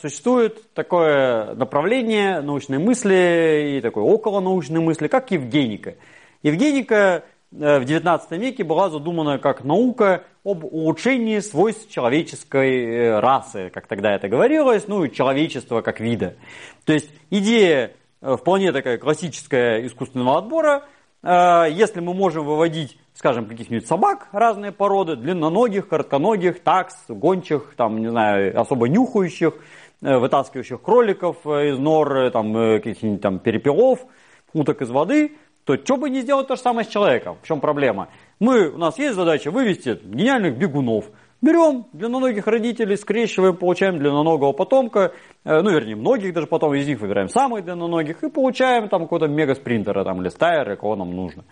существует такое направление научной мысли и такой околонаучной мысли, как Евгеника. Евгеника э, в XIX веке была задумана как наука об улучшении свойств человеческой э, расы, как тогда это говорилось, ну и человечества как вида. То есть идея э, вполне такая классическая искусственного отбора. Если мы можем выводить скажем, каких-нибудь собак разные породы, длинноногих, коротконогих, такс, гончих, там, не знаю, особо нюхающих, вытаскивающих кроликов э, из нор, э, там, каких-нибудь там перепелов, уток из воды, то что бы не сделать то же самое с человеком? В чем проблема? Мы, у нас есть задача вывести гениальных бегунов – Берем длинноногих родителей, скрещиваем, получаем длинноногого потомка, э, ну, вернее, многих даже потом из них выбираем самых длинноногих и получаем там какого-то мегаспринтера, там, или стайера, кого нам нужно.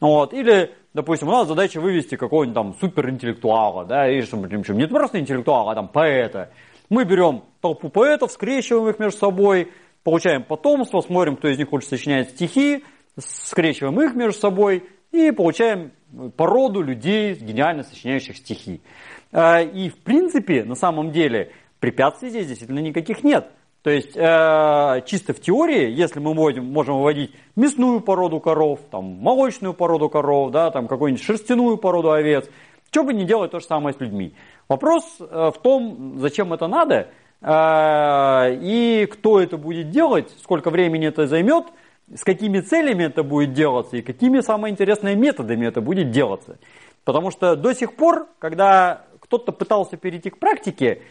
Вот. Или, допустим, у нас задача вывести какого-нибудь там суперинтеллектуала, да, и причем не просто интеллектуала, а там поэта. Мы берем толпу поэтов, скрещиваем их между собой, получаем потомство, смотрим, кто из них лучше сочиняет стихи, скрещиваем их между собой и получаем породу людей, гениально сочиняющих стихи. Э, и в принципе, на самом деле, препятствий здесь действительно никаких нет. То есть э, чисто в теории, если мы можем, можем выводить мясную породу коров, там, молочную породу коров, да, там, какую-нибудь шерстяную породу овец, что бы не делать то же самое с людьми. Вопрос э, в том, зачем это надо, и кто это будет делать, сколько времени это займет, с какими целями это будет делаться и какими самые интересные методами это будет делаться. Потому что до сих пор, когда кто-то пытался перейти к практике,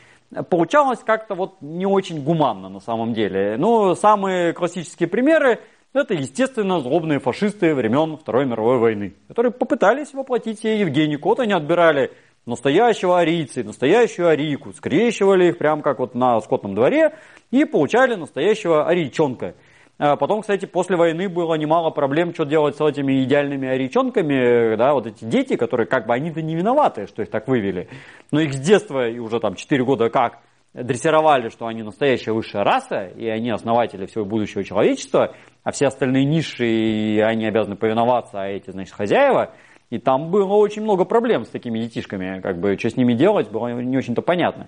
получалось как-то вот не очень гуманно на самом деле. Ну, самые классические примеры это, естественно, злобные фашисты времен Второй мировой войны, которые попытались воплотить себе Евгенику. Вот они отбирали настоящего арийца, настоящую арийку, скрещивали их прямо как вот на скотном дворе и получали настоящего арийчонка. А потом, кстати, после войны было немало проблем, что делать с этими идеальными оречонками, да, вот эти дети, которые как бы они-то не виноваты, что их так вывели, но их с детства и уже там 4 года как дрессировали, что они настоящая высшая раса, и они основатели всего будущего человечества, а все остальные низшие, они обязаны повиноваться, а эти, значит, хозяева. И там было очень много проблем с такими детишками, как бы, что с ними делать, было не очень-то понятно.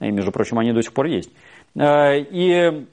И, между прочим, они до сих пор есть. Э, и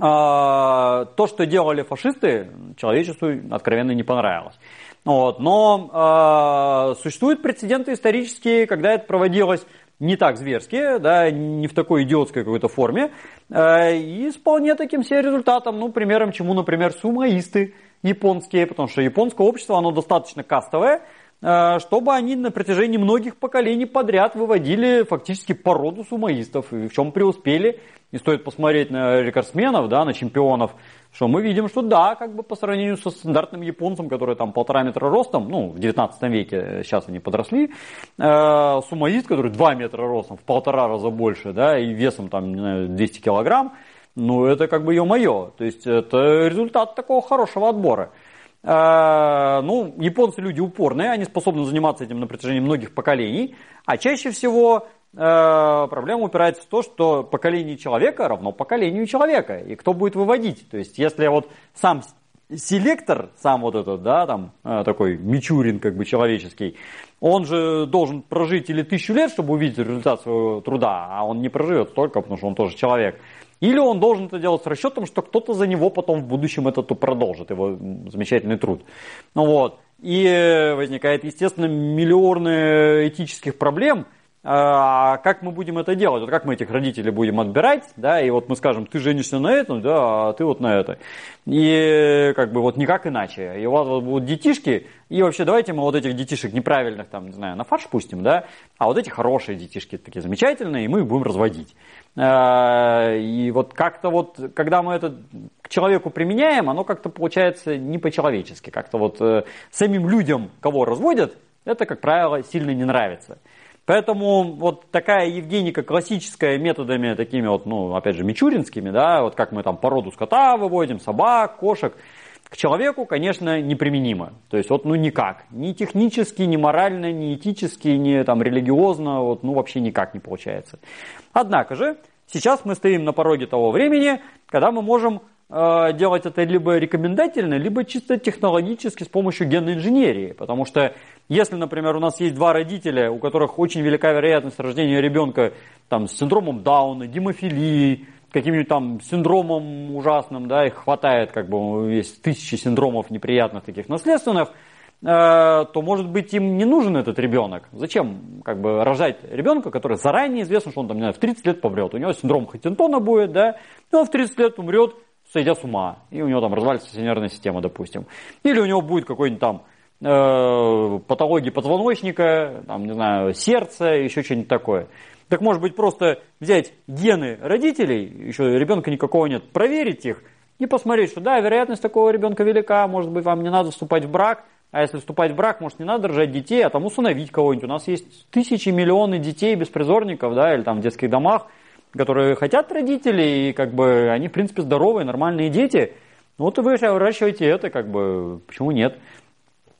а, то, что делали фашисты, человечеству откровенно не понравилось. Вот. Но э, существуют прецеденты исторические, когда это проводилось не так зверски, да, не в такой идиотской какой-то форме, э, и с вполне таким себе результатом, ну, примером чему, например, сумаисты японские, потому что японское общество, оно достаточно кастовое, чтобы они на протяжении многих поколений подряд выводили фактически породу сумаистов, и в чем преуспели, и стоит посмотреть на рекордсменов, да, на чемпионов, что мы видим, что да, как бы по сравнению со стандартным японцем, который там полтора метра ростом, ну, в 19 веке, сейчас они подросли, э, сумоист, который 2 метра ростом, в полтора раза больше, да, и весом там, не знаю, 200 килограмм, ну, это как бы ё-моё, то есть это результат такого хорошего отбора. Э, ну, японцы люди упорные, они способны заниматься этим на протяжении многих поколений, а чаще всего Э, проблема упирается в то, что поколение человека равно поколению человека. И кто будет выводить? То есть, если вот сам селектор, сам вот этот, да, там, э, такой Мичурин, как бы человеческий, он же должен прожить или тысячу лет, чтобы увидеть результат своего труда, а он не проживет столько, потому что он тоже человек. Или он должен это делать с расчетом, что кто-то за него потом в будущем это продолжит, его замечательный труд. Ну вот. И возникает, естественно, миллионы этических проблем – как мы будем это делать? Вот как мы этих родителей будем отбирать, да, и вот мы скажем, ты женишься на этом, да, а ты вот на это. И как бы вот никак иначе. И у вас вот будут детишки, и вообще давайте мы вот этих детишек неправильных, там, не знаю, на фарш пустим, да, а вот эти хорошие детишки такие замечательные, и мы их будем разводить. А, и вот как-то вот, когда мы это к человеку применяем, оно как-то получается не по-человечески. Как-то вот э, самим людям, кого разводят, это, как правило, сильно не нравится. Поэтому вот такая Евгеника классическая методами такими вот, ну, опять же, мичуринскими, да, вот как мы там породу скота выводим, собак, кошек, к человеку, конечно, неприменимо. То есть вот ну никак. Ни технически, ни морально, ни этически, ни там религиозно, вот, ну вообще никак не получается. Однако же, сейчас мы стоим на пороге того времени, когда мы можем делать это либо рекомендательно, либо чисто технологически с помощью генной инженерии. Потому что если, например, у нас есть два родителя, у которых очень велика вероятность рождения ребенка там, с синдромом Дауна, гемофилии, каким-нибудь там синдромом ужасным, да, их хватает, как бы есть тысячи синдромов неприятных таких наследственных, э, то, может быть, им не нужен этот ребенок. Зачем как бы рожать ребенка, который заранее известно, что он там, не знаю, в 30 лет помрет. У него синдром Хаттинтона будет, да, и он в 30 лет умрет, сойдя с ума, и у него там развалится нервная система, допустим. Или у него будет какой-нибудь там э, патологии позвоночника, там, не знаю, сердца, еще что-нибудь такое. Так может быть просто взять гены родителей, еще ребенка никакого нет, проверить их и посмотреть, что да, вероятность такого ребенка велика, может быть вам не надо вступать в брак, а если вступать в брак, может не надо рожать детей, а там усыновить кого-нибудь. У нас есть тысячи, миллионы детей беспризорников, да, или там в детских домах, которые хотят родителей, и как бы они в принципе здоровые, нормальные дети. Вот вы выращиваете это, как бы, почему нет,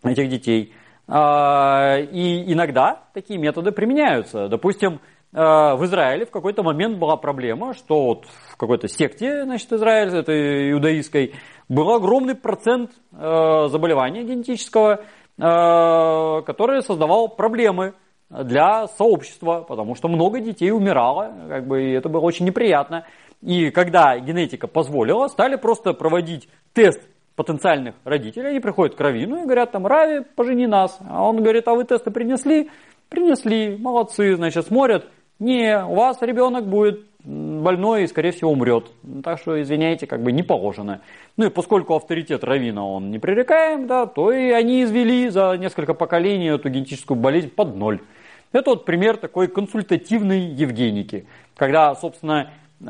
этих детей. А, и иногда такие методы применяются. Допустим, Э, в Израиле в какой-то момент была проблема, что вот в какой-то секте, значит, Израиль, этой иудаистской, был огромный процент э, заболевания генетического, который создавал проблемы для сообщества, потому что много детей умирало, как бы, и это было очень неприятно. И когда генетика позволила, стали просто проводить тест потенциальных родителей, они приходят к Равину и говорят, там, Рави, пожени нас. А он говорит, а вы тесты принесли? Принесли, молодцы, значит, смотрят, не, у вас ребенок будет больной и, скорее всего, умрет. Так что, извиняйте, как бы не положено. Ну и поскольку авторитет Равина он непререкаем, да, то и они извели за несколько поколений эту генетическую болезнь под ноль. Это вот пример такой консультативной Евгеники, когда, собственно, э,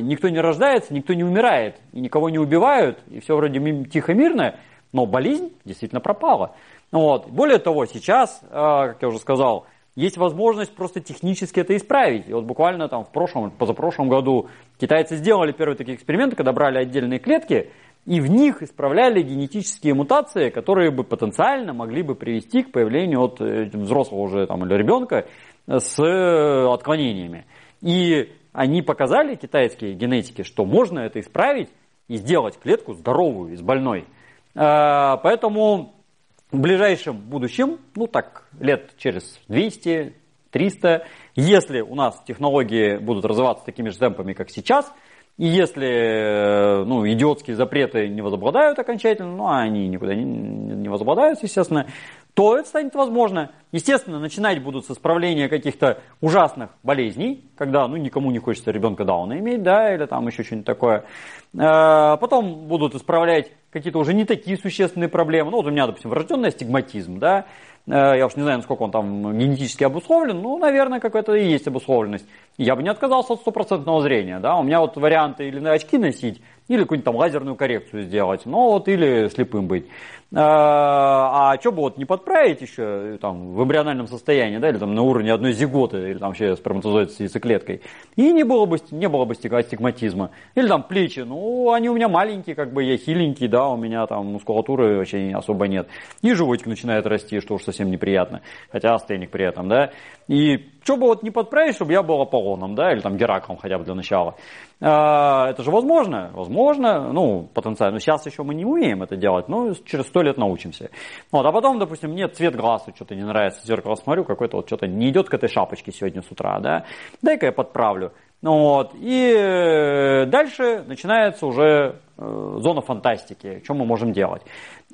никто не рождается, никто не умирает, и никого не убивают, и все вроде тихо-мирно, но болезнь действительно пропала. Вот. Более того, сейчас, э, как я уже сказал, есть возможность просто технически это исправить. И вот буквально там в прошлом, позапрошлом году китайцы сделали первые такие эксперименты, когда брали отдельные клетки и в них исправляли генетические мутации, которые бы потенциально могли бы привести к появлению от э, взрослого уже там, или ребенка с отклонениями. И они показали, китайские генетики, что можно это исправить и сделать клетку здоровую из больной. А, поэтому в ближайшем будущем, ну так, лет через 200, 300, если у нас технологии будут развиваться такими же темпами, как сейчас, и если э, ну, идиотские запреты не возобладают окончательно, ну а они никуда не, не возобладают, естественно, то это станет возможно. Естественно, начинать будут с исправления каких-то ужасных болезней, когда ну, никому не хочется ребенка Дауна иметь, да, или там еще что-нибудь такое. Э, потом будут исправлять какие-то уже не такие существенные проблемы. Ну, вот у меня, допустим, врожденный астигматизм, да, э, я уж не знаю, насколько он там генетически обусловлен, ну, наверное, какая-то и есть обусловленность. Я бы не отказался от стопроцентного зрения, да, у меня вот варианты или на очки носить, или какую-нибудь там лазерную коррекцию сделать, ну вот или слепым быть. А, а что бы вот не подправить еще там, в эмбриональном состоянии, да, или там на уровне одной зиготы, или там вообще сперматозоид с яйцеклеткой, и не было бы, не было бы астигматизма. Или там плечи, ну они у меня маленькие, как бы я хиленький, да, у меня там мускулатуры вообще особо нет. И животик начинает расти, что уж совсем неприятно, хотя астеник при этом, да. И что бы вот не подправить, чтобы я был Аполлоном, да, или там Гераклом хотя бы для начала. А, это же возможно, возможно, ну, потенциально. Но сейчас еще мы не умеем это делать, но через сто лет научимся. Вот, а потом, допустим, мне цвет глаз что-то не нравится, в зеркало смотрю, какой-то вот что-то не идет к этой шапочке сегодня с утра, да, дай-ка я подправлю. Ну, вот, и э, дальше начинается уже э, зона фантастики, что мы можем делать.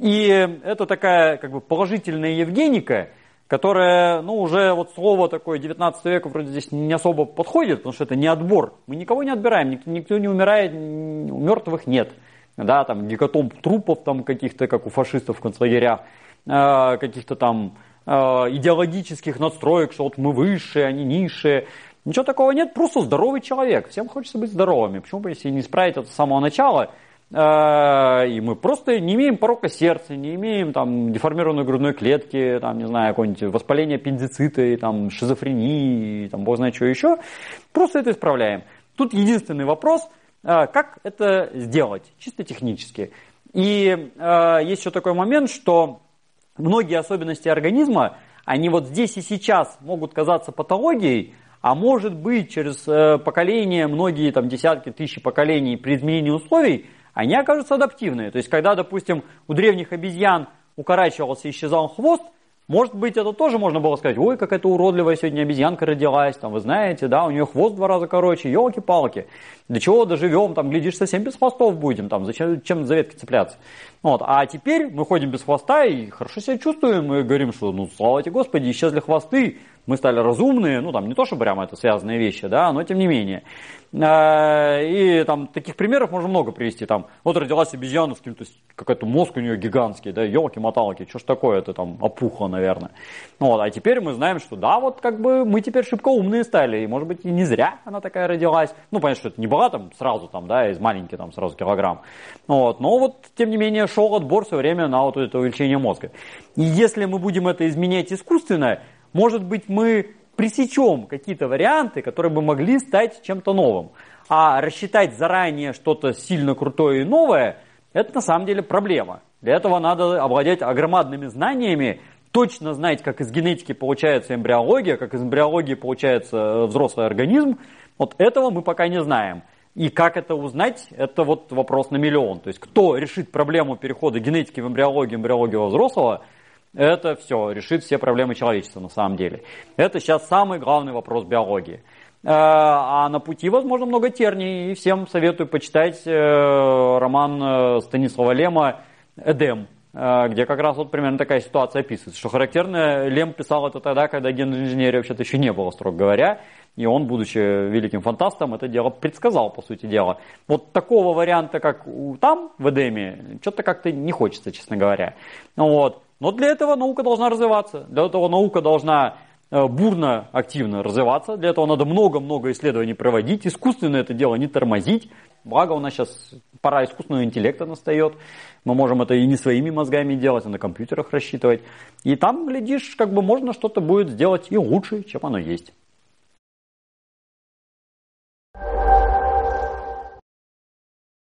И это такая как бы положительная Евгеника – которое, ну, уже вот слово такое 19 века вроде здесь не особо подходит, потому что это не отбор. Мы никого не отбираем, никто, никто не умирает, мертвых нет. Да, там гекатом трупов там каких-то, как у фашистов в концлагерях, э, каких-то там э, идеологических настроек, что вот мы высшие, они низшие. Ничего такого нет, просто здоровый человек. Всем хочется быть здоровыми. Почему бы, если не исправить это с самого начала, и мы просто не имеем порока сердца, не имеем там деформированной грудной клетки, там, не знаю, какое-нибудь воспаление аппендицита, там, шизофрении, там, бог знает что еще. Просто это исправляем. Тут единственный вопрос, э, как это сделать, чисто технически. И э, есть еще такой момент, что многие особенности организма, они вот здесь и сейчас могут казаться патологией, А может быть, через э, поколение, многие там десятки тысяч поколений при изменении условий, они окажутся адаптивные. То есть, когда, допустим, у древних обезьян укорачивался и исчезал хвост, может быть, это тоже можно было сказать, ой, какая-то уродливая сегодня обезьянка родилась, там, вы знаете, да, у нее хвост в два раза короче, елки-палки, для чего доживем, там, глядишь, совсем без хвостов будем, там, зачем чем за ветки цепляться. Вот, а теперь мы ходим без хвоста и хорошо себя чувствуем, и говорим, что, ну, слава тебе Господи, исчезли хвосты, мы стали разумные, ну там не то, что прямо это связанные вещи, да, но тем не менее. А, и там таких примеров можно много привести. Там, вот родилась обезьяна с каким-то, какой-то мозг у нее гигантский, да, елки-моталки, что ж такое, это там опухло, наверное. Ну, вот, а теперь мы знаем, что да, вот как бы мы теперь шибко умные стали, и может быть и не зря она такая родилась. Ну, понятно, что это не была там сразу там, да, из маленьких там сразу килограмм. Вот, но вот, тем не менее, шел отбор все время на вот это увеличение мозга. И если мы будем это изменять искусственно, может быть, мы пресечем какие-то варианты, которые бы могли стать чем-то новым. А рассчитать заранее что-то сильно крутое и новое, это на самом деле проблема. Для этого надо обладать огромадными знаниями, точно знать, как из генетики получается эмбриология, как из эмбриологии получается э, взрослый организм. Вот этого мы пока не знаем. И как это узнать, это вот вопрос на миллион. То есть кто решит проблему перехода генетики в эмбриологию, эмбриологию взрослого – это все решит все проблемы человечества на самом деле. Это сейчас самый главный вопрос биологии. Э, а на пути, возможно, много терний. И всем советую почитать э, роман э, Станислава Лема «Эдем», где как раз вот примерно такая ситуация описывается. Что характерно, Лем писал это тогда, когда генной инженерии вообще-то еще не было, строго говоря. И он, будучи великим фантастом, это дело предсказал, по сути дела. Вот такого варианта, как там, в Эдеме, что-то как-то не хочется, честно говоря. Вот. Но для этого наука должна развиваться. Для этого наука должна э, бурно, активно развиваться. Для этого надо много-много исследований проводить. Искусственно это дело не тормозить. Благо у нас сейчас пора искусственного интеллекта настает. Мы можем это и не своими мозгами делать, а на компьютерах рассчитывать. И там, глядишь, как бы можно что-то будет сделать и лучше, чем оно есть.